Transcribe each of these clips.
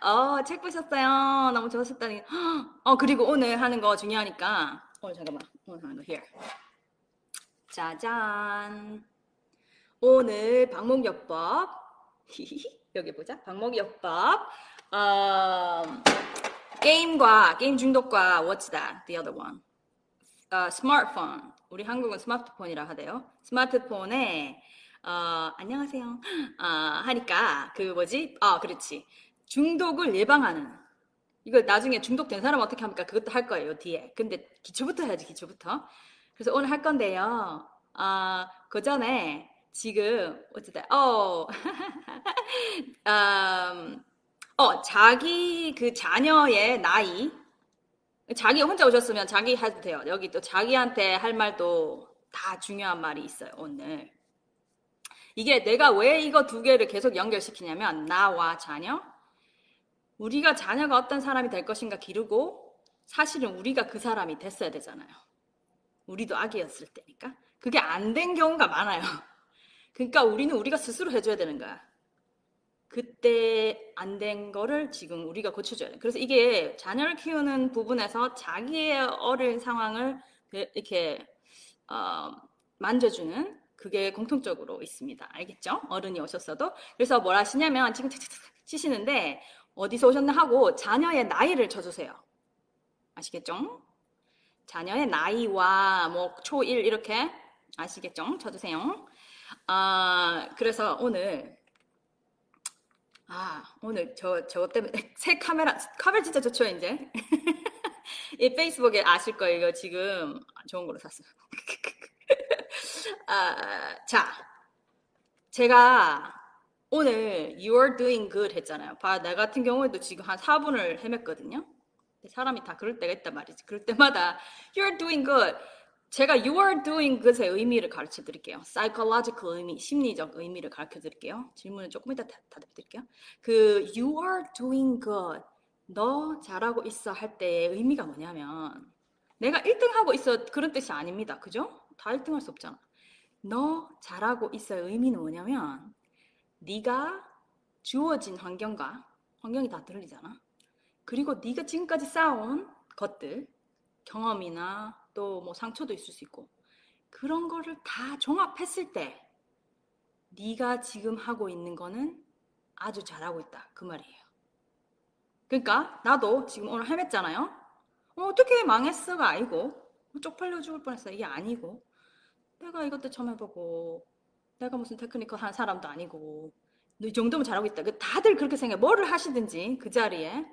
어, 책 보셨어요. 너무 좋으셨다니. 어, 그리고 오늘 하는 거 중요하니까. 어, 잠깐만. 오늘 하는 거 here. 짜잔. 오늘 방목요법. 여기 보자. 방목요법. 어, 게임과 게임 중독과 what's that? The other one. 어, 스마트폰. 우리 한국은 스마트폰이라 하대요. 스마트폰에 어, 안녕하세요. 어, 하니까 그 뭐지? 아, 그렇지. 중독을 예방하는. 이거 나중에 중독된 사람 어떻게 합니까? 그것도 할 거예요, 뒤에. 근데 기초부터 해야지, 기초부터. 그래서 오늘 할 건데요. 아, 그 전에 지금 어쨌든 어, 음, 어 자기 그 자녀의 나이 자기 혼자 오셨으면 자기 해도 돼요. 여기 또 자기한테 할 말도 다 중요한 말이 있어요, 오늘. 이게 내가 왜 이거 두 개를 계속 연결시키냐면, 나와 자녀. 우리가 자녀가 어떤 사람이 될 것인가 기르고, 사실은 우리가 그 사람이 됐어야 되잖아요. 우리도 아기였을 때니까. 그게 안 된 경우가 많아요. 그러니까 우리는 우리가 스스로 해줘야 되는 거야. 그때 안 된 거를 지금 우리가 고쳐줘야 돼. 그래서 이게 자녀를 키우는 부분에서 자기의 어린 상황을 이렇게 어, 만져주는 그게 공통적으로 있습니다. 알겠죠? 어른이 오셨어도. 그래서 뭘 하시냐면 지금 치시는데 어디서 오셨나 하고 자녀의 나이를 쳐주세요. 아시겠죠? 자녀의 나이와 뭐 초1 이렇게 아시겠죠? 쳐주세요. 아, 그래서 오늘 아, 오늘 저, 저 때문에 새 카메라, 카메라 진짜 좋죠, 이제? 이 페이스북에 아실 거예요. 이거 지금 좋은 걸로 샀어요. 아, 자, 제가 오늘 You're doing good 했잖아요. 봐, 나 같은 경우에도 지금 한 4분을 헤맸거든요. 사람이 다 그럴 때가 있단 말이지. 그럴 때마다 You're doing good. 제가 you are doing good의 의미를 가르쳐 드릴게요. psychological 의미, 심리적 의미를 가르쳐 드릴게요. 질문은 조금 이따 답변 드릴게요. 그 you are doing good, 너 잘하고 있어 할 때의 의미가 뭐냐면 내가 1등 하고 있어 그런 뜻이 아닙니다. 그죠? 다 1등 할 수 없잖아. 너 잘하고 있어의 의미는 뭐냐면 네가 주어진 환경과 환경이 다 들리잖아. 그리고 네가 지금까지 쌓아온 것들, 경험이나 또 뭐 상처도 있을 수 있고 그런 거를 다 종합했을 때 네가 지금 하고 있는 거는 아주 잘하고 있다 그 말이에요. 그러니까 나도 지금 오늘 헤맸잖아요. 어, 어떻게 망했어가 아니고 뭐 쪽팔려 죽을 뻔했어 이게 아니고 내가 이것도 처음 해보고 내가 무슨 테크니컬 한 사람도 아니고 이 정도면 잘하고 있다. 그 다들 그렇게 생각해. 뭐를 하시든지 그 자리에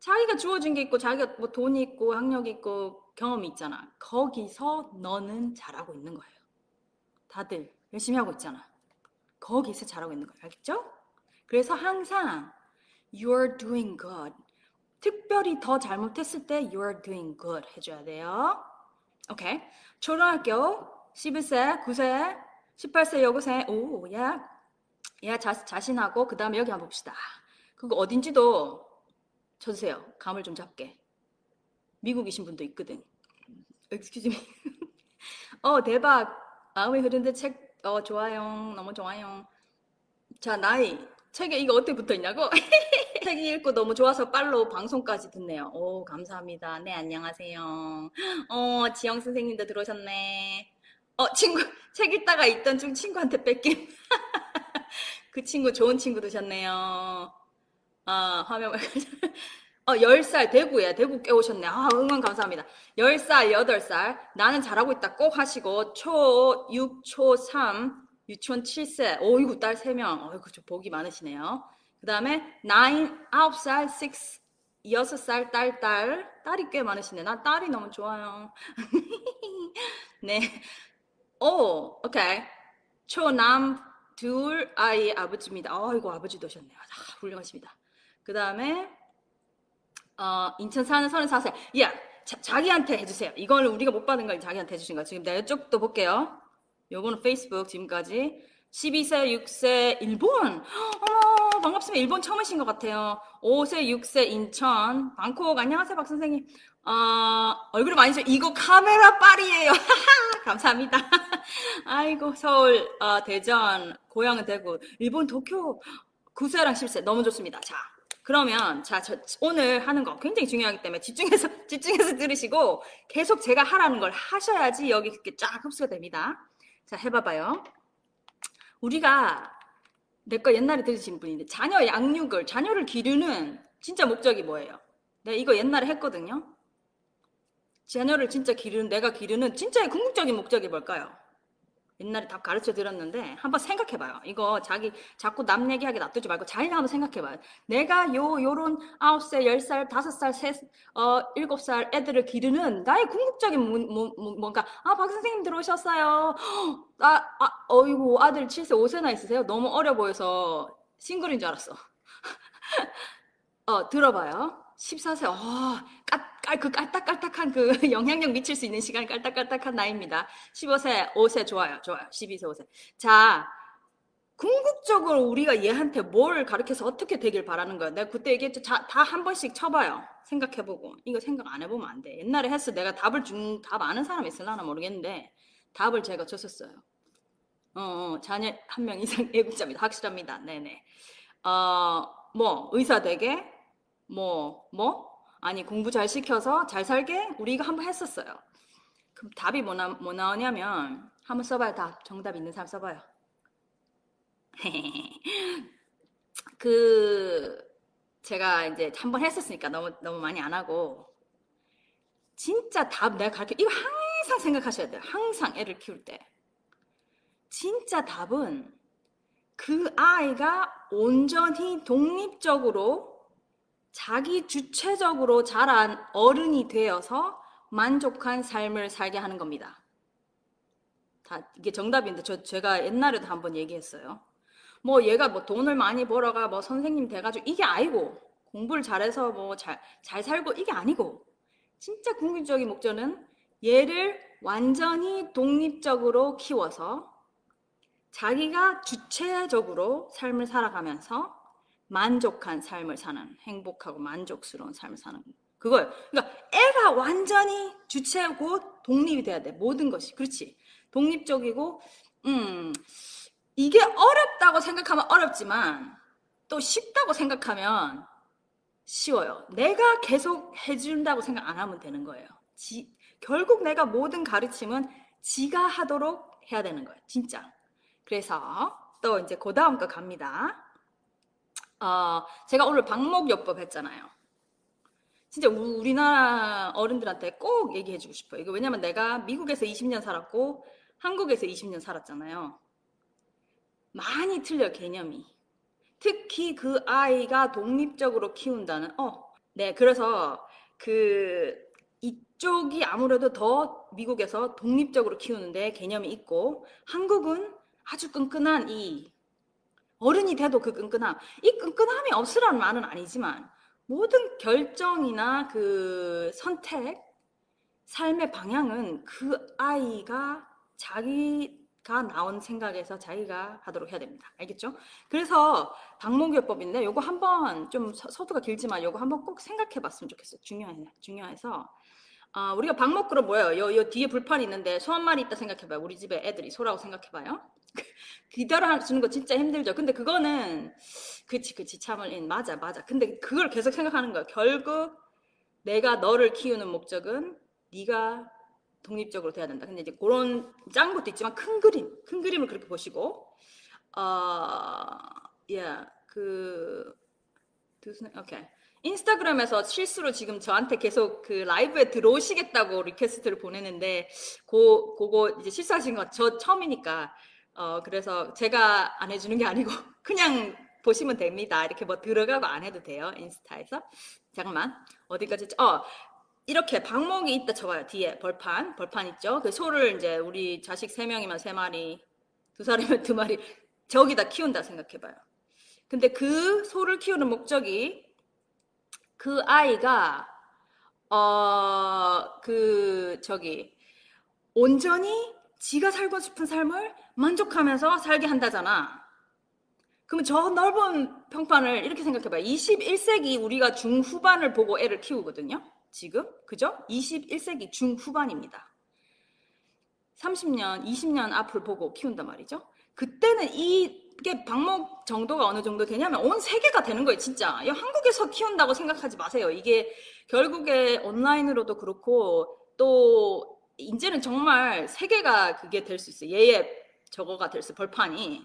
자기가 주어진 게 있고 자기가 뭐 돈이 있고 학력이 있고 경험이 있잖아. 거기서 너는 잘하고 있는 거예요. 다들 열심히 하고 있잖아. 거기서 잘하고 있는 거예요. 알겠죠? 그래서 항상 you're doing good. 특별히 더 잘못했을 때 you're doing good 해줘야 돼요. 오케이. 초등학교 11세, 9세, 18세 여고생, 오, 야, 야, 자, 자신하고, 그 다음에 여기 한번 봅시다. 그거 어딘지도 쳐주세요. 감을 좀 잡게. 미국이신 분도 있거든. excuse me. 어, 대박. 마음이 흐른데 책, 어, 좋아요. 너무 좋아요. 자, 나이. 책에 이거 어떻게 붙어 있냐고? 책 읽고 너무 좋아서 빨로 방송까지 듣네요. 오, 감사합니다. 네, 안녕하세요. 어, 지영 선생님도 들어오셨네. 어, 친구, 책 읽다가 있던 중 친구한테 뺏김. 그 친구 좋은 친구 되셨네요. 아, 화면 어, 10살 대구에 대구 깨우셨네. 아, 응원 감사합니다. 10살, 8살. 나는 잘하고 있다. 꼭 하시고 초 6, 초 3, 유치원 7세. 오이구 딸 3명. 어이구 좀 복이 많으시네요. 그 다음에 9, 9살, 6, 6살 딸, 딸. 딸이 꽤 많으시네. 나 딸이 너무 좋아요. 네. 오, 오케이. 초남 둘 아이 아버지입니다. 아이고 아버지 되셨네요. 아, 훌륭하십니다. 그 다음에 어, 인천 사는 34살. 야, 자, 기한테 해주세요. 이걸 우리가 못 받은 걸 자기한테 해주신 거. 지금 내가 이쪽도 볼게요. 요거는 페이스북 지금까지. 12세, 6세, 일본. 어머, 반갑습니다. 일본 처음 오신 것 같아요. 5세, 6세, 인천. 방콕. 안녕하세요, 박 선생님. 어, 얼굴이 많이 죠 이거 카메라 빨이에요. 감사합니다. 아이고, 서울, 어, 대전, 고향은 대구, 일본 도쿄, 9세랑 10세. 너무 좋습니다. 자, 그러면 자, 저, 오늘 하는 거 굉장히 중요하기 때문에 집중해서 집중해서 들으시고 계속 제가 하라는 걸 하셔야지 여기 이렇게 쫙 흡수가 됩니다. 자, 해봐봐요. 우리가 내거 옛날에 들으신 분인데 자녀 양육을 자녀를 기르는 진짜 목적이 뭐예요? 내가 이거 옛날에 했거든요. 자녀를 진짜 기르는 내가 기르는 진짜의 궁극적인 목적이 뭘까요? 옛날에 답 가르쳐 드렸는데 한번 생각해 봐요. 이거 자기 자꾸 남 얘기하게 놔두지 말고 자기가 한번 생각해 봐요. 내가 요 요런 아홉 살, 열 살, 다섯 살, 세, 어 일곱 살 애들을 기르는 나의 궁극적인 뭐, 뭐, 뭐, 뭔가 아박 선생님 들어오셨어요. 아, 아 어이구 아들 7세 5세나 있으세요? 너무 어려 보여서 싱글인 줄 알았어. 어 들어봐요. 14세, 어, 깔, 깔, 그 깔딱깔딱한 그 영향력 미칠 수 있는 시간 깔딱깔딱한 나이입니다. 15세, 5세, 좋아요, 좋아요. 12세, 5세. 자, 궁극적으로 우리가 얘한테 뭘 가르쳐서 어떻게 되길 바라는 거야. 내가 그때 얘기했죠. 다 한 번씩 쳐봐요. 생각해보고. 이거 생각 안 해보면 안 돼. 옛날에 했어. 내가 답을 준, 답 아는 사람 있을라나 모르겠는데, 답을 제가 줬었어요. 어, 어 자녀 한 명 이상 애국자입니다. 확실합니다. 네네. 어, 뭐, 의사 되게, 뭐, 뭐? 아니, 공부 잘 시켜서 잘 살게? 우리가 한번 했었어요. 그럼 답이 뭐, 나, 뭐 나오냐면, 한번 써봐요, 답. 정답 있는 사람 써봐요. 그, 제가 이제 한 번 했었으니까 너무, 너무 많이 안 하고, 진짜 답 내가 가르쳐, 이거 항상 생각하셔야 돼요. 항상 애를 키울 때. 진짜 답은 그 아이가 온전히 독립적으로 자기 주체적으로 자란 어른이 되어서 만족한 삶을 살게 하는 겁니다. 다 이게 정답인데 저 제가 옛날에도 한번 얘기했어요. 뭐 얘가 뭐 돈을 많이 벌어가 뭐 선생님 돼가지고 이게 아니고 공부를 잘해서 뭐 잘 잘 살고 이게 아니고 진짜 궁극적인 목적은 얘를 완전히 독립적으로 키워서 자기가 주체적으로 삶을 살아가면서 만족한 삶을 사는 행복하고 만족스러운 삶을 사는 그거예요. 그러니까 애가 완전히 주체고 독립이 돼야 돼. 모든 것이. 그렇지. 독립적이고 음 이게 어렵다고 생각하면 어렵지만 또 쉽다고 생각하면 쉬워요. 내가 계속 해준다고 생각 안 하면 되는 거예요. 지, 결국 내가 모든 가르침은 지가 하도록 해야 되는 거예요. 진짜. 그래서 또 이제 그 다음 거 갑니다. 어, 제가 오늘 방목요법 했잖아요. 진짜 우리나라 어른들한테 꼭 얘기해주고 싶어요. 이거 왜냐면 내가 미국에서 20년 살았고 한국에서 20년 살았잖아요. 많이 틀려 개념이. 특히 그 아이가 독립적으로 키운다는 어, 네 그래서 그 이쪽이 아무래도 더 미국에서 독립적으로 키우는데 개념이 있고 한국은 아주 끈끈한 이 어른이 돼도 그 끈끈함, 이 끈끈함이 없으라는 말은 아니지만 모든 결정이나 그 선택, 삶의 방향은 그 아이가 자기가 나온 생각에서 자기가 하도록 해야 됩니다. 알겠죠? 그래서 방목요법인데 요거 한번 좀 서두가 길지만 요거 한번 꼭 생각해 봤으면 좋겠어요. 중요해, 중요해서. 아, 우리가 방목그룹 뭐예요? 요, 요 뒤에 불판이 있는데 소 한 마리 있다 생각해봐요. 우리 집에 애들이 소라고 생각해봐요. 기다려 주는 거 진짜 힘들죠. 근데 그거는 그치 그치 참을 맞아 맞아. 근데 그걸 계속 생각하는 거야. 결국 내가 너를 키우는 목적은 네가 독립적으로 돼야 된다. 근데 이제 그런 짠 것도 있지만 큰 그림, 큰 그림을 그렇게 보시고 어, yeah, 그 오케이. 인스타그램에서 실수로 지금 저한테 계속 그 라이브에 들어오시겠다고 request를 보내는데 고 그거 이제 실수하신 거 저 처음이니까 어, 그래서 제가 안 해주는 게 아니고 그냥 보시면 됩니다. 이렇게 뭐 들어가고 안 해도 돼요. 인스타에서. 잠깐만. 어디까지? 어, 이렇게 방목이 있다 쳐봐요. 뒤에 벌판. 벌판 있죠? 그 소를 이제 우리 자식 세 명이면 세 마리, 두 사람이면 두 마리. 저기다 키운다 생각해봐요. 근데 그 소를 키우는 목적이 그 아이가, 어, 그, 저기, 온전히 지가 살고 싶은 삶을 만족하면서 살게 한다잖아. 그럼 저 넓은 평판을 이렇게 생각해봐요. 21세기 우리가 중후반을 보고 애를 키우거든요. 지금. 그죠? 21세기 중후반입니다. 30년, 20년 앞을 보고 키운단 말이죠. 그때는 이 이게 방목 정도가 어느 정도 되냐면 온 세계가 되는 거예요, 진짜. 이 한국에서 키운다고 생각하지 마세요. 이게 결국에 온라인으로도 그렇고 또 이제는 정말 세계가 그게 될 수 있어요. 얘의 저거가 될 수, 벌판이.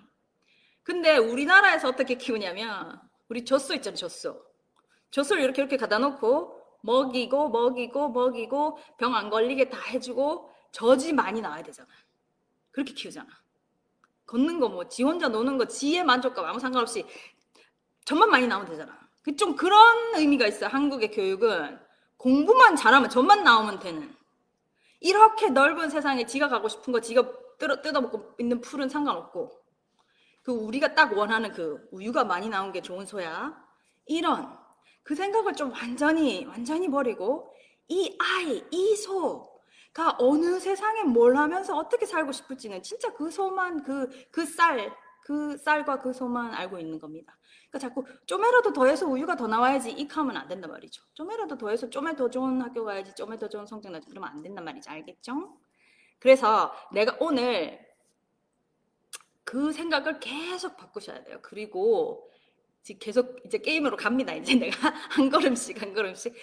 근데 우리나라에서 어떻게 키우냐면 우리 젖소 있잖아요, 젖소. 젖소를 이렇게 이렇게 갖다 놓고 먹이고 먹이고 먹이고 병 안 걸리게 다 해주고 젖이 많이 나와야 되잖아. 그렇게 키우잖아. 걷는 거 뭐 지 혼자 노는 거 지의 만족감 아무 상관없이 젖만 많이 나오면 되잖아. 그 좀 그런 의미가 있어. 한국의 교육은 공부만 잘하면 젖만 나오면 되는. 이렇게 넓은 세상에 지가 가고 싶은 거 지가 뜯어, 뜯어먹고 있는 풀은 상관없고 그 우리가 딱 원하는 그 우유가 많이 나온 게 좋은 소야. 이런 그 생각을 좀 완전히 완전히 버리고 이 아이, 이 소 가 어느 세상에 뭘 하면서 어떻게 살고 싶을지는 진짜 그 소만 그 그 쌀, 그 쌀과 그 소만 알고 있는 겁니다. 그러니까 자꾸 좀이라도 더해서 우유가 더 나와야지 이하면 안 된단 말이죠. 좀이라도 더해서 좀에 더 좋은 학교 가야지, 좀에 더 좋은 성적 나지 그러면 안 된단 말이지. 알겠죠? 그래서 내가 오늘 그 생각을 계속 바꾸셔야 돼요. 그리고 계속 이제 게임으로 갑니다. 이제 내가 한 걸음씩 한 걸음씩.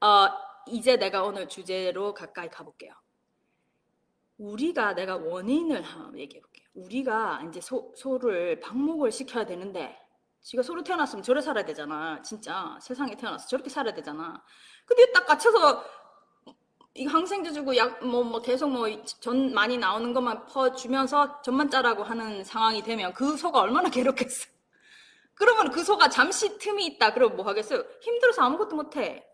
어, 이제 내가 오늘 주제로 가까이 가볼게요. 우리가 내가 원인을 한번 얘기해 볼게요. 우리가 이제 소, 소를 방목을 시켜야 되는데 지가 소로 태어났으면 저래 살아야 되잖아. 진짜 세상에 태어나서 저렇게 살아야 되잖아. 근데 딱 갇혀서 이 항생제 주고 약 뭐뭐 뭐 계속 뭐 전 많이 나오는 것만 퍼 주면서 전만 짜라고 하는 상황이 되면 그 소가 얼마나 괴롭겠어. 그러면 그 소가 잠시 틈이 있다. 그러면 뭐 하겠어요? 힘들어서 아무것도 못 해.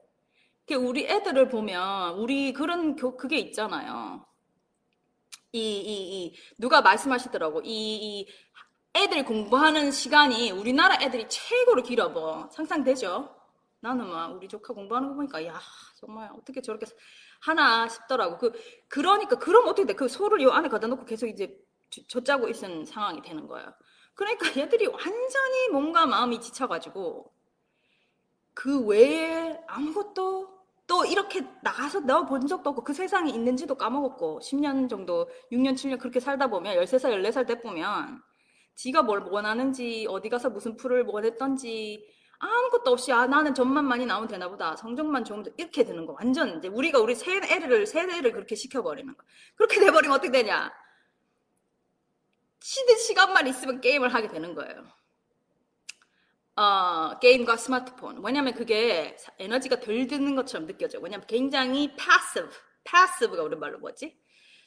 우리 애들을 보면 우리 그런 교, 그게 있잖아요. 이, 이, 이, 누가 말씀하시더라고. 이, 이, 애들 공부하는 시간이 우리나라 애들이 최고로 길어 뭐. 상상되죠? 나는 막 우리 조카 공부하는 거 보니까, 야, 정말 어떻게 저렇게 하나 싶더라고. 그, 그러니까, 그럼 어떻게 돼? 그 소를 요 안에 갖다 놓고 계속 이제 젖자고 있는 상황이 되는 거예요. 그러니까 얘들이 완전히 몸과 마음이 지쳐가지고 그 외에 아무것도 또 이렇게 나가서 넣어본 적도 없고 그 세상에 있는지도 까먹었고 10년 정도 6년 7년 그렇게 살다 보면 13살 14살 때 보면 지가 뭘 원하는지 어디 가서 무슨 풀을 원했던지 아무것도 없이 아 나는 점만 많이 나오면 되나 보다 성적만 좋으면 돼. 이렇게 되는 거 완전 이제 우리가 우리 세 애를 세 애를 그렇게 시켜버리는 거 그렇게 돼버리면 어떻게 되냐 쉬는 시간만 있으면 게임을 하게 되는 거예요. 어, 게임과 스마트폰. 왜냐면 그게 에너지가 덜 드는 것처럼 느껴져요. 왜냐면 굉장히 passive, passive가 우리 말로 뭐지?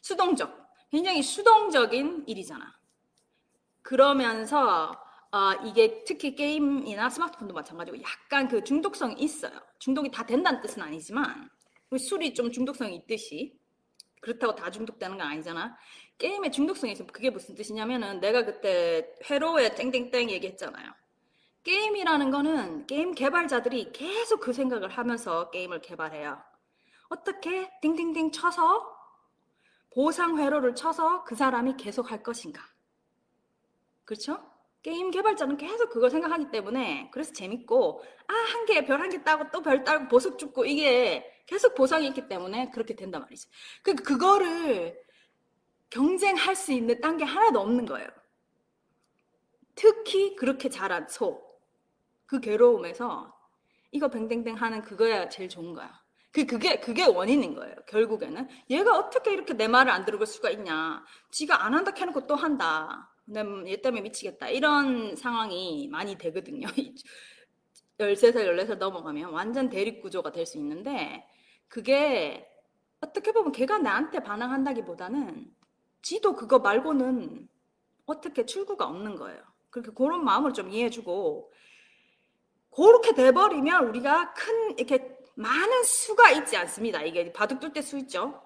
수동적. 굉장히 수동적인 일이잖아. 그러면서 어, 이게 특히 게임이나 스마트폰도 마찬가지고 약간 그 중독성이 있어요. 중독이 다 된다는 뜻은 아니지만 술이 좀 중독성이 있듯이 그렇다고 다 중독되는 건 아니잖아. 게임의 중독성이 있으면 그게 무슨 뜻이냐면은 내가 그때 회로에 땡땡땡 얘기했잖아요. 게임이라는 거는 게임 개발자들이 계속 그 생각을 하면서 게임을 개발해요. 어떻게 띵띵띵 쳐서 보상 회로를 쳐서 그 사람이 계속 할 것인가. 그렇죠? 게임 개발자는 계속 그걸 생각하기 때문에 그래서 재밌고 아 한 개 별 한 개 따고 또 별 따고 보석 죽고 이게 계속 보상이 있기 때문에 그렇게 된단 말이죠. 그 그거를 경쟁할 수 있는 딴 게 하나도 없는 거예요. 특히 그렇게 자란 소. 그 괴로움에서 이거 뱅뱅뱅 하는 그거야 제일 좋은 거야. 그, 그게, 그게 원인인 거예요. 결국에는. 얘가 어떻게 이렇게 내 말을 안 들을 수가 있냐. 지가 안 한다 해놓고 또 한다. 얘 때문에 미치겠다. 이런 상황이 많이 되거든요. 13살, 14살 넘어가면 완전 대립 구조가 될 수 있는데, 그게 어떻게 보면 걔가 나한테 반항한다기보다는 지도 그거 말고는 어떻게 출구가 없는 거예요. 그렇게 그런 마음을 좀 이해해주고 그렇게 돼버리면 우리가 큰 이렇게 많은 수가 있지 않습니다. 이게 바둑 둘 때 수 있죠.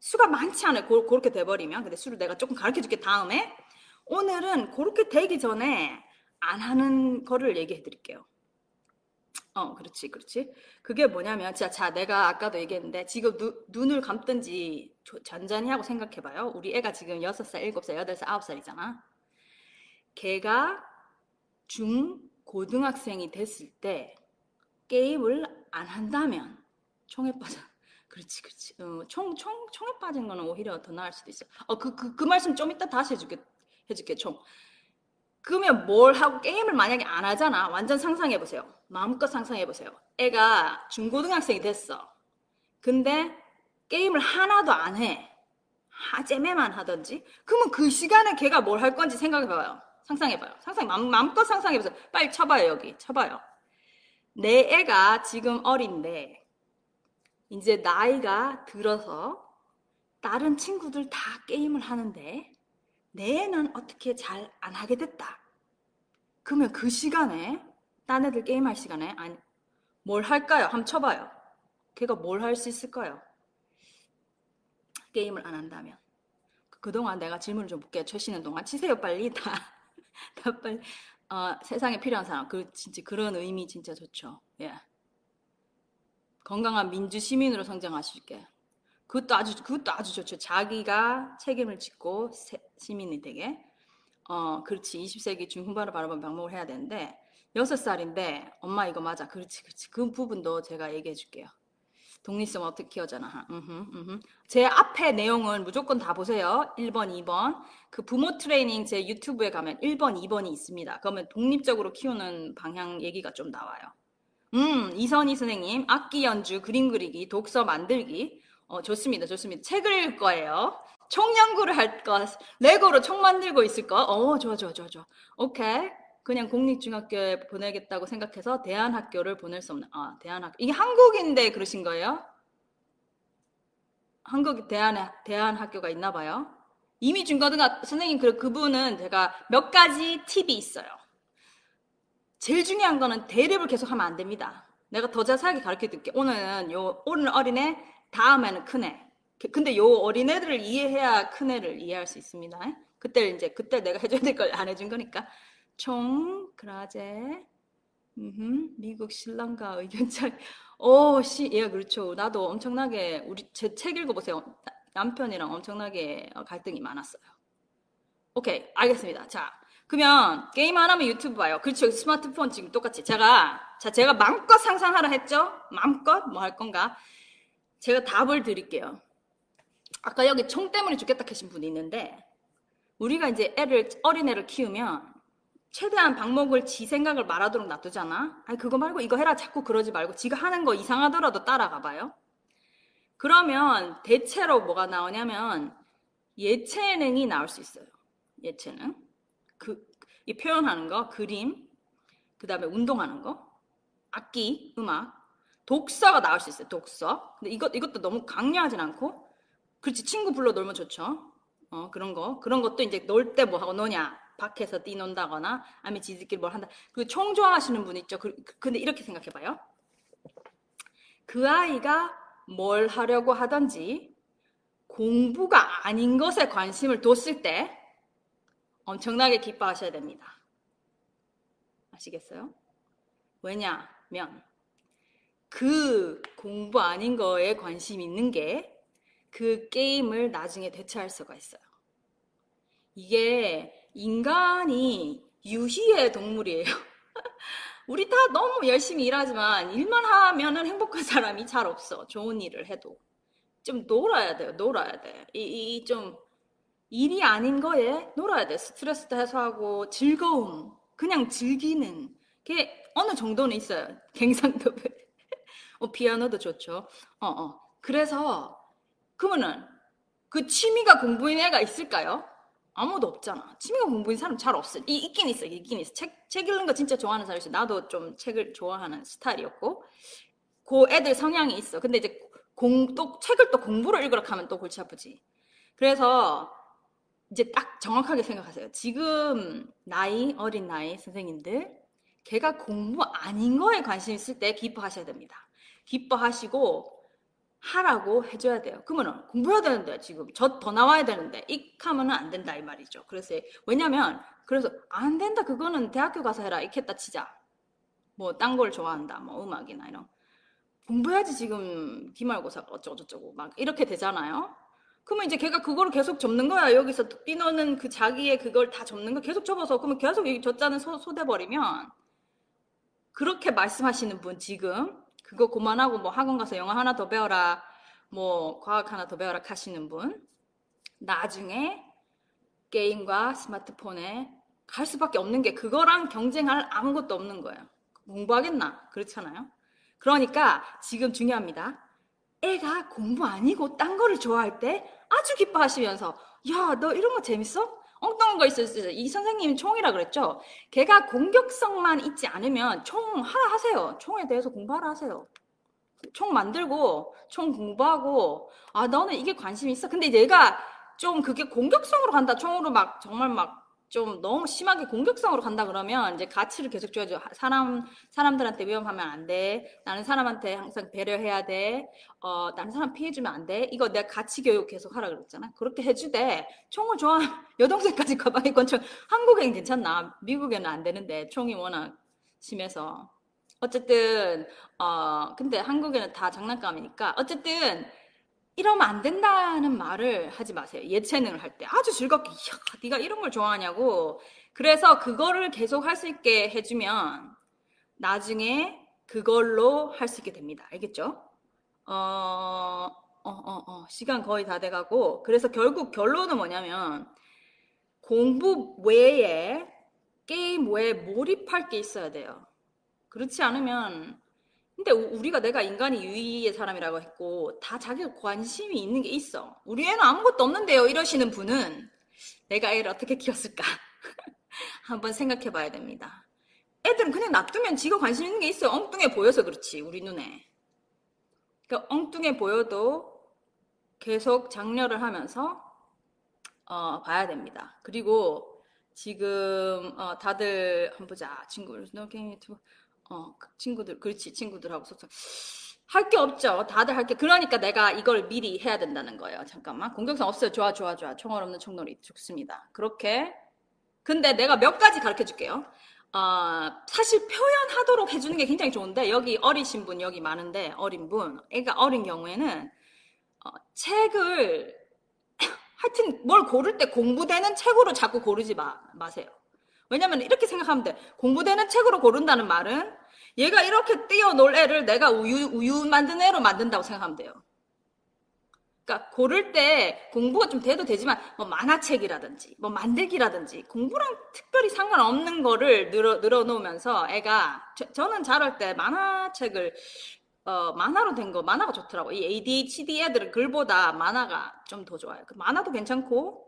수가 많지 않아요. 고, 그렇게 돼버리면 근데 수를 내가 조금 가르쳐 줄게 다음에 오늘은 그렇게 되기 전에 안 하는 거를 얘기해 드릴게요. 어, 그렇지, 그렇지. 그게 뭐냐면, 자, 자, 내가 아까도 얘기했는데, 지금 누, 눈을 감든지 잔잔히 하고 생각해봐요. 우리 애가 지금 6살, 7살, 8살, 9살이잖아. 걔가 중, 고등학생이 됐을 때, 게임을 안 한다면, 총에 빠져. 그렇지, 그렇지. 어, 총, 총, 총에 빠진 거는 오히려 더 나을 수도 있어. 어, 그, 그, 그 말씀 좀 이따 다시 해줄게, 해줄게, 총. 그러면 뭘 하고 게임을 만약에 안 하잖아. 완전 상상해 보세요. 마음껏 상상해 보세요. 애가 중고등학생이 됐어. 근데 게임을 하나도 안 해. 하재매만 하던지. 그러면 그 시간에 걔가 뭘 할 건지 생각해 봐요. 상상해 봐요. 상상 마음, 마음껏 상상해 보세요. 빨리 쳐봐요, 여기. 쳐봐요. 내 애가 지금 어린데 이제 나이가 들어서 다른 친구들 다 게임을 하는데 내 애는 어떻게 잘 안 하게 됐다. 그러면 그 시간에 딴 애들 게임할 시간에 아니 뭘 할까요? 한번 쳐봐요. 걔가 뭘 할 수 있을까요? 게임을 안 한다면 그동안 내가 질문을 좀 볼게요. 쳐시는 동안 치세요 빨리 다, 다 빨리 어, 세상에 필요한 사람 그 진짜 그런 의미 진짜 좋죠. 예. 건강한 민주 시민으로 성장하실게. 그것도 아주 그것도 아주 좋죠. 자기가 책임을 짓고 세, 시민이 되게. 어, 그렇지. 20세기 중후반을 바라본 방법을 해야 되는데 여섯 살인데 엄마 이거 맞아. 그렇지, 그렇지. 그 부분도 제가 얘기해 줄게요. 독립성 어떻게 키워잖아. 음흠, 음흠. 제 앞에 내용은 무조건 다 보세요. 1번, 2번. 그 부모 트레이닝 제 유튜브에 가면 1번, 2번이 있습니다. 그러면 독립적으로 키우는 방향 얘기가 좀 나와요. 음, 이선희 선생님, 악기 연주, 그림 그리기, 독서 만들기. 어, 좋습니다. 좋습니다. 책을 읽을 거예요. 총 연구를 할 거, 레고로 총 만들고 있을 거. 어, 좋아, 좋아, 좋아, 좋아. 오케이. 그냥 공립중학교에 보내겠다고 생각해서 대안학교를 보낼 수 없는 아 대안학 이게 한국인데 그러신 거예요? 한국 대안 대안학교가 있나 봐요. 이미 중고등학 선생님 그 그분은 제가 몇 가지 팁이 있어요. 제일 중요한 거는 대립을 계속 하면 안 됩니다. 내가 더 자세하게 가르쳐 드릴게. 오늘은 요 오늘 어린애, 다음에는 큰애. 근데 요 어린애들을 이해해야 큰애를 이해할 수 있습니다. 그때 이제 그때 내가 해줘야 될 걸 안 해준 거니까. 총, 그라제, 음흠, 미국 신랑과 의견 차이. 오, 시, 예, 그렇죠. 나도 엄청나게, 우리, 제 책 읽어보세요. 남편이랑 엄청나게 갈등이 많았어요. 오케이, 알겠습니다. 자, 그러면 게임 안 하면 유튜브 봐요. 그렇죠. 스마트폰 지금 똑같이. 제가, 자, 제가 마음껏 상상하라 했죠? 마음껏 뭐 할 건가? 제가 답을 드릴게요. 아까 여기 총 때문에 죽겠다 하신 분이 있는데, 우리가 이제 애를, 어린 애를 키우면, 최대한 방목을 지 생각을 말하도록 놔두잖아. 아니 그거 말고 이거 해라 자꾸 그러지 말고 지가 하는 거 이상하더라도 따라가 봐요. 그러면 대체로 뭐가 나오냐면 예체능이 나올 수 있어요. 예체능. 그, 이 표현하는 거, 그림, 그 다음에 운동하는 거, 악기, 음악, 독서가 나올 수 있어요. 독서. 근데 이것, 이것도 너무 강요하진 않고, 그렇지, 친구 불러 놀면 좋죠. 어, 그런 거. 그런 것도 이제 놀 때 뭐 하고 노냐. 밖에서 뛰논다거나 아니면 지들끼리 뭘 한다. 그 총 좋아하시는 분 있죠. 그, 그, 근데 이렇게 생각해봐요. 그 아이가 뭘 하려고 하든지 공부가 아닌 것에 관심을 뒀을 때 엄청나게 기뻐하셔야 됩니다. 아시겠어요? 왜냐면 그 공부 아닌 거에 관심 있는 게 그 게임을 나중에 대체할 수가 있어요. 이게 인간이 유희의 동물이에요. 우리 다 너무 열심히 일하지만 일만 하면은 행복한 사람이 잘 없어. 좋은 일을 해도. 좀 놀아야 돼요. 놀아야 돼. 이, 이 좀 일이 아닌 거에 놀아야 돼. 스트레스도 해소하고 즐거움. 그냥 즐기는 게 어느 정도는 있어요. 갱상도 어, 피아노도 좋죠. 어, 어. 그래서 그러면은 그 취미가 공부인 애가 있을까요? 아무도 없잖아. 취미가 공부인 사람 잘 없어. 이, 있긴 있어, 있긴 있어. 책, 책 읽는 거 진짜 좋아하는 사람이 있어. 나도 좀 책을 좋아하는 스타일이었고. 그 애들 성향이 있어. 근데 이제 공, 또, 책을 또 공부를 읽으라 하면 또 골치 아프지. 그래서 이제 딱 정확하게 생각하세요. 지금 나이, 어린 나이 선생님들, 걔가 공부 아닌 거에 관심 있을 때 기뻐하셔야 됩니다. 기뻐하시고, 하라고 해줘야 돼요. 그러면 공부해야 되는데 지금 저 더 나와야 되는데 익하면은 안 된다 이 말이죠. 그래서 왜냐면 그래서 안 된다 그거는 대학교 가서 해라 익했다 치자. 뭐 딴 걸 좋아한다 뭐 음악이나 이런 공부해야지 지금 기말고사 어쩌고 저쩌고 막 이렇게 되잖아요. 그러면 이제 걔가 그거를 계속 접는 거야. 여기서 뛰노는 그 자기의 그걸 다 접는 거 계속 접어서 그러면 계속 이 젖자는 소, 소돼 버리면 그렇게 말씀하시는 분 지금 그거 그만하고 뭐 학원 가서 영어 하나 더 배워라, 뭐 과학 하나 더 배워라 하시는 분, 나중에 게임과 스마트폰에 갈 수밖에 없는 게 그거랑 경쟁할 아무것도 없는 거예요. 공부하겠나? 그렇잖아요. 그러니까 지금 중요합니다. 애가 공부 아니고 딴 거를 좋아할 때 아주 기뻐하시면서 야, 너 이런 거 재밌어? 엉뚱한 거 있었어요. 이 선생님 총이라 그랬죠. 걔가 공격성만 있지 않으면 총 하라 하세요. 총에 대해서 공부하라 하세요. 총 만들고 총 공부하고 아 너는 이게 관심 있어. 근데 얘가 좀 그게 공격성으로 간다. 총으로 막 정말 막 좀 너무 심하게 공격성으로 간다 그러면 이제 가치를 계속 줘야죠. 사람 사람들한테 위험하면 안 돼. 나는 사람한테 항상 배려해야 돼. 어 나는 사람 피해주면 안 돼. 이거 내가 가치 교육 계속 하라 그랬잖아. 그렇게 해주되 총을 좋아 여동생까지 가방에 건총 한국엔 괜찮나? 미국에는 안 되는데 총이 워낙 심해서 어쨌든 어 근데 한국에는 다 장난감이니까 어쨌든 이러면 안 된다는 말을 하지 마세요. 예체능을 할 때 아주 즐겁게 야, 네가 이런 걸 좋아하냐고. 그래서 그거를 계속 할 수 있게 해주면 나중에 그걸로 할 수 있게 됩니다. 알겠죠? 어, 어, 어, 어, 시간 거의 다 돼가고 그래서 결국 결론은 뭐냐면 공부 외에 게임 외에 몰입할 게 있어야 돼요. 그렇지 않으면 근데 우리가 내가 인간이 유의의 사람이라고 했고 다 자기가 관심이 있는 게 있어. 우리 애는 아무것도 없는데요. 이러시는 분은 내가 애를 어떻게 키웠을까? 한번 생각해 봐야 됩니다. 애들은 그냥 놔두면 지가 관심 있는 게 있어요. 엉뚱해 보여서 그렇지, 우리 눈에. 그러니까 엉뚱해 보여도 계속 장려를 하면서 어, 봐야 됩니다. 그리고 지금 어, 다들 한번 보자. 친구들, 어, 그 친구들, 그렇지, 친구들하고 소통. 할 게 없죠. 다들 할 게. 그러니까 내가 이걸 미리 해야 된다는 거예요. 잠깐만. 공격성 없어요. 좋아, 좋아, 좋아. 총알 없는 총놀이 좋습니다. 그렇게. 근데 내가 몇 가지 가르쳐 줄게요. 어, 사실 표현하도록 해주는 게 굉장히 좋은데, 여기 어리신 분, 여기 많은데, 어린 분, 애가 어린 경우에는, 어, 책을, 하여튼 뭘 고를 때 공부되는 책으로 자꾸 고르지 마, 마세요. 왜냐면 이렇게 생각하면 돼. 공부되는 책으로 고른다는 말은 얘가 이렇게 뛰어놀 애를 내가 우유, 우유 만든 애로 만든다고 생각하면 돼요. 그러니까 고를 때 공부가 좀 돼도 되지만 뭐 만화책이라든지 뭐 만들기라든지 공부랑 특별히 상관없는 거를 늘어, 늘어놓으면서 애가 저, 는 자랄 때 만화책을 어, 만화로 된 거 만화가 좋더라고. 이 ADHD 애들은 글보다 만화가 좀 더 좋아요. 그 만화도 괜찮고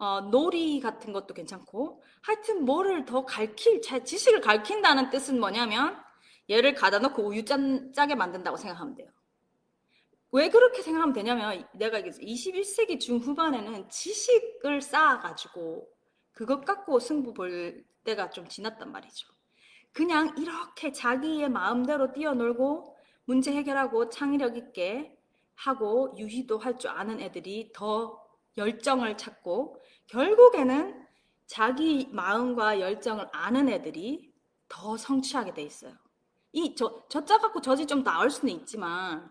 어, 놀이 같은 것도 괜찮고 하여튼 뭐를 더 가르칠 지식을 가르친다는 뜻은 뭐냐면 얘를 가다 놓고 우유 짠, 짜게 만든다고 생각하면 돼요. 왜 그렇게 생각하면 되냐면 내가 21세기 중후반에는 지식을 쌓아가지고 그것 갖고 승부 볼 때가 좀 지났단 말이죠. 그냥 이렇게 자기의 마음대로 뛰어놀고 문제 해결하고 창의력 있게 하고 유희도 할 줄 아는 애들이 더 열정을 찾고 결국에는 자기 마음과 열정을 아는 애들이 더 성취하게 돼 있어요. 이 저, 저자 갖고 저지 좀 나을 수는 있지만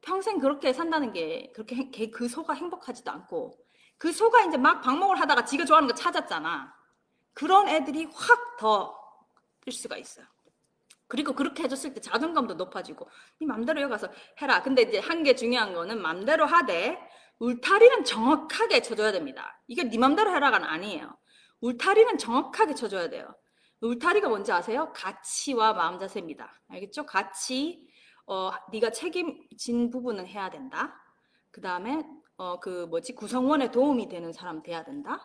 평생 그렇게 산다는 게 그렇게 그 소가 행복하지도 않고 그 소가 이제 막 방목을 하다가 지가 좋아하는 거 찾았잖아. 그런 애들이 확 더 뜰 수가 있어요. 그리고 그렇게 해줬을 때 자존감도 높아지고 네 맘대로 여기 가서 해라. 근데 이제 한 게 중요한 거는 맘대로 하되 울타리는 정확하게 쳐줘야 됩니다. 이게 네 맘대로 해라가 아니에요. 울타리는 정확하게 쳐줘야 돼요. 울타리가 뭔지 아세요? 가치와 마음 자세입니다. 알겠죠? 가치, 어, 네가 책임진 부분은 해야 된다. 그 다음에 어, 그 뭐지 구성원에 도움이 되는 사람 돼야 된다.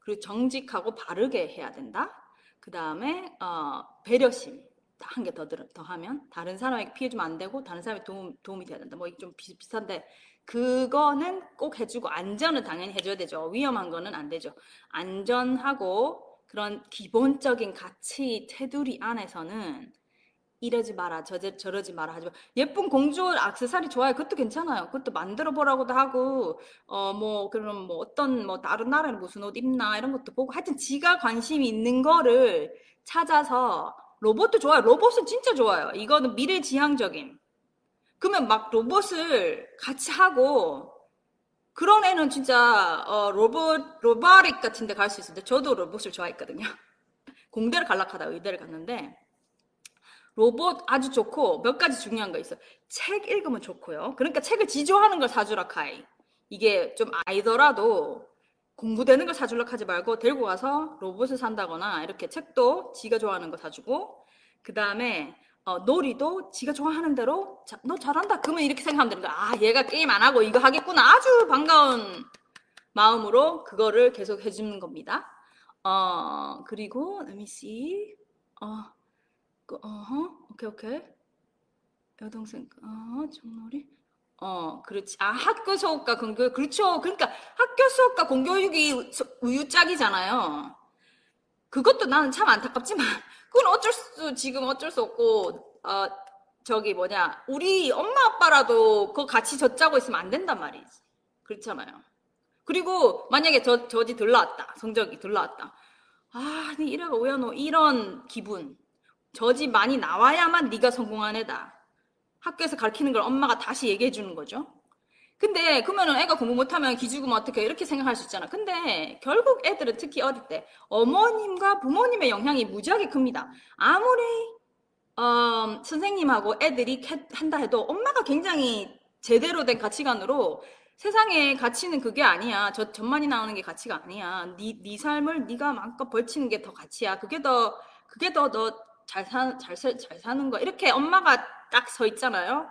그리고 정직하고 바르게 해야 된다. 그 다음에 어, 배려심 한 개 더 더 하면 다른 사람에게 피해 주면 안 되고 다른 사람에 도움 도움이 돼야 된다. 뭐 좀 비슷한데 그거는 꼭 해주고 안전은 당연히 해줘야 되죠. 위험한 거는 안 되죠. 안전하고 그런 기본적인 가치 테두리 안에서는 이러지 마라, 저제, 저러지 마라 하지 마. 예쁜 공주 악세사리 좋아요. 그것도 괜찮아요. 그것도 만들어 보라고도 하고, 어, 뭐, 그럼 뭐 어떤, 뭐, 다른 나라는 무슨 옷 입나 이런 것도 보고, 하여튼 지가 관심이 있는 거를 찾아서 로봇도 좋아요. 로봇은 진짜 좋아요. 이거는 미래 지향적인. 그러면 막 로봇을 같이 하고 그런 애는 진짜 어, 로봇 로바릭 같은 데 갈 수 있는데 저도 로봇을 좋아했거든요. 공대를 갈락하다 의대를 갔는데 로봇 아주 좋고 몇 가지 중요한 거 있어요. 책 읽으면 좋고요. 그러니까 책을 지조하는 걸 사주라 카이. 이게 좀 아이더라도 공부되는 걸 사주려고 하지 말고 데리고 가서 로봇을 산다거나 이렇게 책도 지가 좋아하는 거 사주고 그 다음에 어, 놀이도 지가 좋아하는 대로 자, 너 잘한다 그러면 이렇게 생각하면 거야 아 얘가 게임 안 하고 이거 하겠구나 아주 반가운 마음으로 그거를 계속 해주는 겁니다 어 그리고 let me see 어 그, 어허 오케이 오케이 여동생 어 종놀이 어, 그렇지. 아, 학교 수업과 공교육. 그렇죠. 그러니까 학교 수업과 공교육이 우유짝이잖아요. 그것도 나는 참 안타깝지만, 그건 어쩔 수, 지금 어쩔 수 없고, 어, 저기 뭐냐. 우리 엄마 아빠라도 그거 같이 젖자고 있으면 안 된단 말이지. 그렇잖아요. 그리고 만약에 저, 저지 들러왔다. 성적이 들러왔다. 아, 니 이래가 왜노? 이런 기분. 저지 많이 나와야만 네가 성공한 애다. 학교에서 가르치는 걸 엄마가 다시 얘기해 주는 거죠. 근데 그러면은 애가 공부 못하면 기죽으면 어떻게 이렇게 생각할 수 있잖아. 근데 결국 애들은 특히 어릴 때 어머님과 부모님의 영향이 무지하게 큽니다. 아무리 어, 선생님하고 애들이 한다 해도 엄마가 굉장히 제대로 된 가치관으로 세상에 가치는 그게 아니야. 저 전만이 나오는 게 가치가 아니야. 네, 네 삶을 네가 마음껏 벌치는 게 더 가치야. 그게 더 그게 더 너 잘 사, 잘, 잘 사는 거. 이렇게 엄마가 딱 서 있잖아요.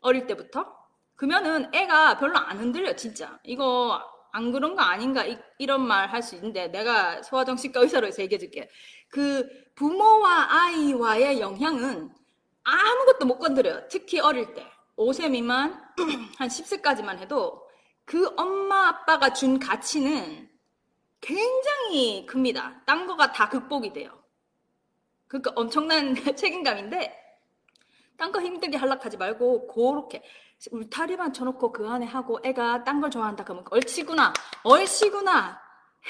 어릴 때부터. 그러면은 애가 별로 안 흔들려, 진짜. 이거 안 그런 거 아닌가? 이, 런 말 할 수 있는데 내가 소아정신과 의사로 해서 얘기해 줄게. 그 부모와 아이와의 영향은 아무것도 못 건드려요. 특히 어릴 때. 5세 미만, 한 10세까지만 해도 그 엄마 아빠가 준 가치는 굉장히 큽니다. 딴 거가 다 극복이 돼요. 그러니까 엄청난 책임감인데 딴 거 힘들게 할락하지 말고 그렇게 울타리만 쳐놓고 그 안에 하고 애가 딴 걸 좋아한다 그러면 얼씨구나 얼씨구나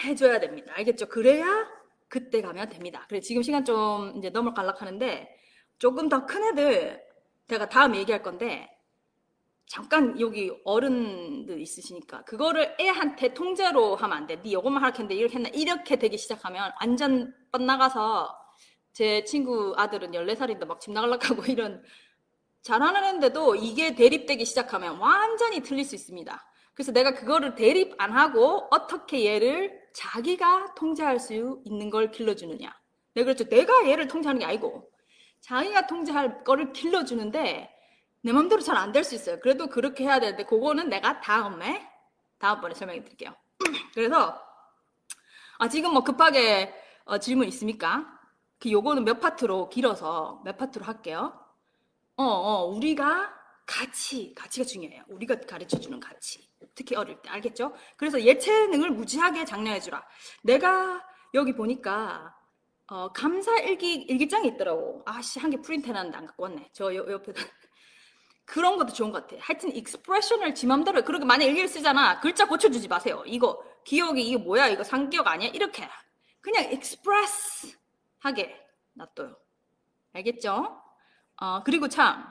해줘야 됩니다. 알겠죠? 그래야 그때 가면 됩니다. 그래 지금 시간 좀 이제 넘어갈락 하는데 조금 더 큰 애들 제가 다음 얘기할 건데 잠깐 여기 어른들 있으시니까 그거를 애한테 통제로 하면 안 돼. 네 요것만 하겠는데 이렇게 했나? 이렇게 되기 시작하면 완전 뻗나가서 제 친구 아들은 14살인데 막 집 나갈라고 하고 이런 잘하는 애인데도 이게 대립되기 시작하면 완전히 틀릴 수 있습니다. 그래서 내가 그거를 대립 안 하고 어떻게 얘를 자기가 통제할 수 있는 걸 길러주느냐. 내가 그랬죠. 내가 얘를 통제하는 게 아니고 자기가 통제할 거를 길러주는데 내 맘대로 잘 안 될 수 있어요. 그래도 그렇게 해야 되는데 그거는 내가 다음에 다음번에 설명해 드릴게요. 그래서 아 지금 뭐 급하게 어, 질문 있습니까? 그 요거는 몇 파트로 길어서 몇 파트로 할게요. 어, 어, 우리가 가치, 가치가 중요해요. 우리가 가르쳐 주는 가치. 특히 어릴 때, 알겠죠? 그래서 예체능을 무지하게 장려해 주라. 내가 여기 보니까, 어, 감사 일기, 일기장이 있더라고. 아씨, 한 개 프린트 해놨는데 안 갖고 왔네. 저 요, 옆에다. 그런 것도 좋은 것 같아. 하여튼, expression을 지 맘대로, 그렇게 만약 일기를 쓰잖아. 글자 고쳐주지 마세요. 이거, 기역이, 이게 뭐야? 이거 쌍기역 아니야? 이렇게. 그냥 express 하게 놔둬요. 알겠죠? 어, 그리고 참,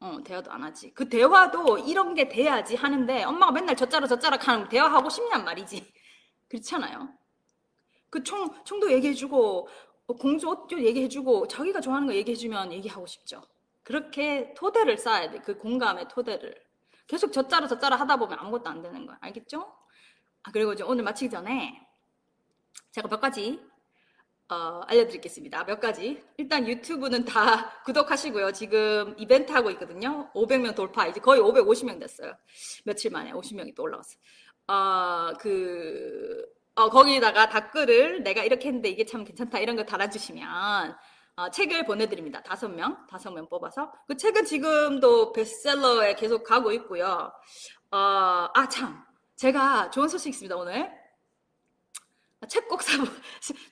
어, 대화도 안 하지. 그 대화도 이런 게 돼야지 하는데 엄마가 맨날 저짜라 저짜라 하는 대화하고 싶냔 말이지. 그렇잖아요. 그 총, 총도 얘기해주고, 어, 공주 옷도 얘기해주고, 자기가 좋아하는 거 얘기해주면 얘기하고 싶죠. 그렇게 토대를 쌓아야 돼. 그 공감의 토대를. 계속 저짜라 저짜라 하다 보면 아무것도 안 되는 거야. 알겠죠? 아, 그리고 이제 오늘 마치기 전에 제가 몇 가지 어, 알려드리겠습니다. 몇 가지. 일단 유튜브는 다 구독하시고요. 지금 이벤트 하고 있거든요. 500명 돌파. 이제 거의 550명 됐어요. 며칠 만에 50명이 또 올라왔어요. 어, 그, 어, 거기다가 댓글을 내가 이렇게 했는데 이게 참 괜찮다. 이런 거 달아주시면 어, 책을 보내드립니다. 다섯 명, 다섯 명 뽑아서. 그 책은 지금도 베스트셀러에 계속 가고 있고요. 어, 아, 참. 제가 좋은 소식 있습니다, 오늘. 책 꼭 사보.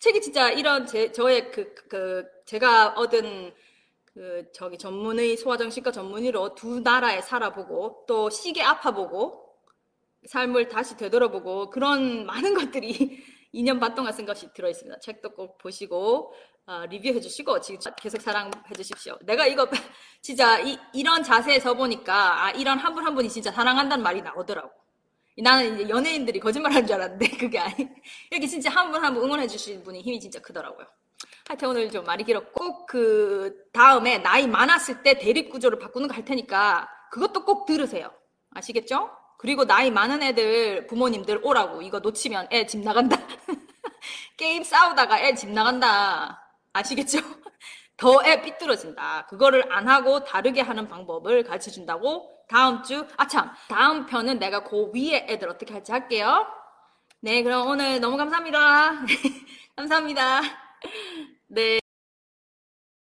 책이 진짜 이런 제 저의 그, 그 제가 얻은 그 저기 전문의 소아정신과 전문의로 두 나라에 살아보고 또 시계 아파보고 삶을 다시 되돌아보고 그런 많은 것들이 2년 반 동안 쓴 것이 들어있습니다. 책도 꼭 보시고 어, 리뷰해 주시고 지금 계속 사랑해 주십시오. 내가 이거 진짜 이, 이런 자세에서 보니까 아, 이런 한 분 한 분이 진짜 사랑한다는 말이 나오더라고. 나는 이제 연예인들이 거짓말하는 줄 알았는데 그게 아니. 이렇게 진짜 한 분 한 분 응원해 주신 분이 힘이 진짜 크더라고요. 하여튼 오늘 좀 말이 길었고 그 다음에 나이 많았을 때 대립 구조를 바꾸는 거 할 테니까 그것도 꼭 들으세요. 아시겠죠? 그리고 나이 많은 애들 부모님들 오라고 이거 놓치면 애 집 나간다. 게임 싸우다가 애 집 나간다. 아시겠죠? 더 애 삐뚤어진다. 그거를 안 하고 다르게 하는 방법을 가르쳐 준다고 다음 주, 아 참, 다음 편은 내가 그 위에 애들 어떻게 할지 할게요. 네, 그럼 오늘 너무 감사합니다. 감사합니다. 네.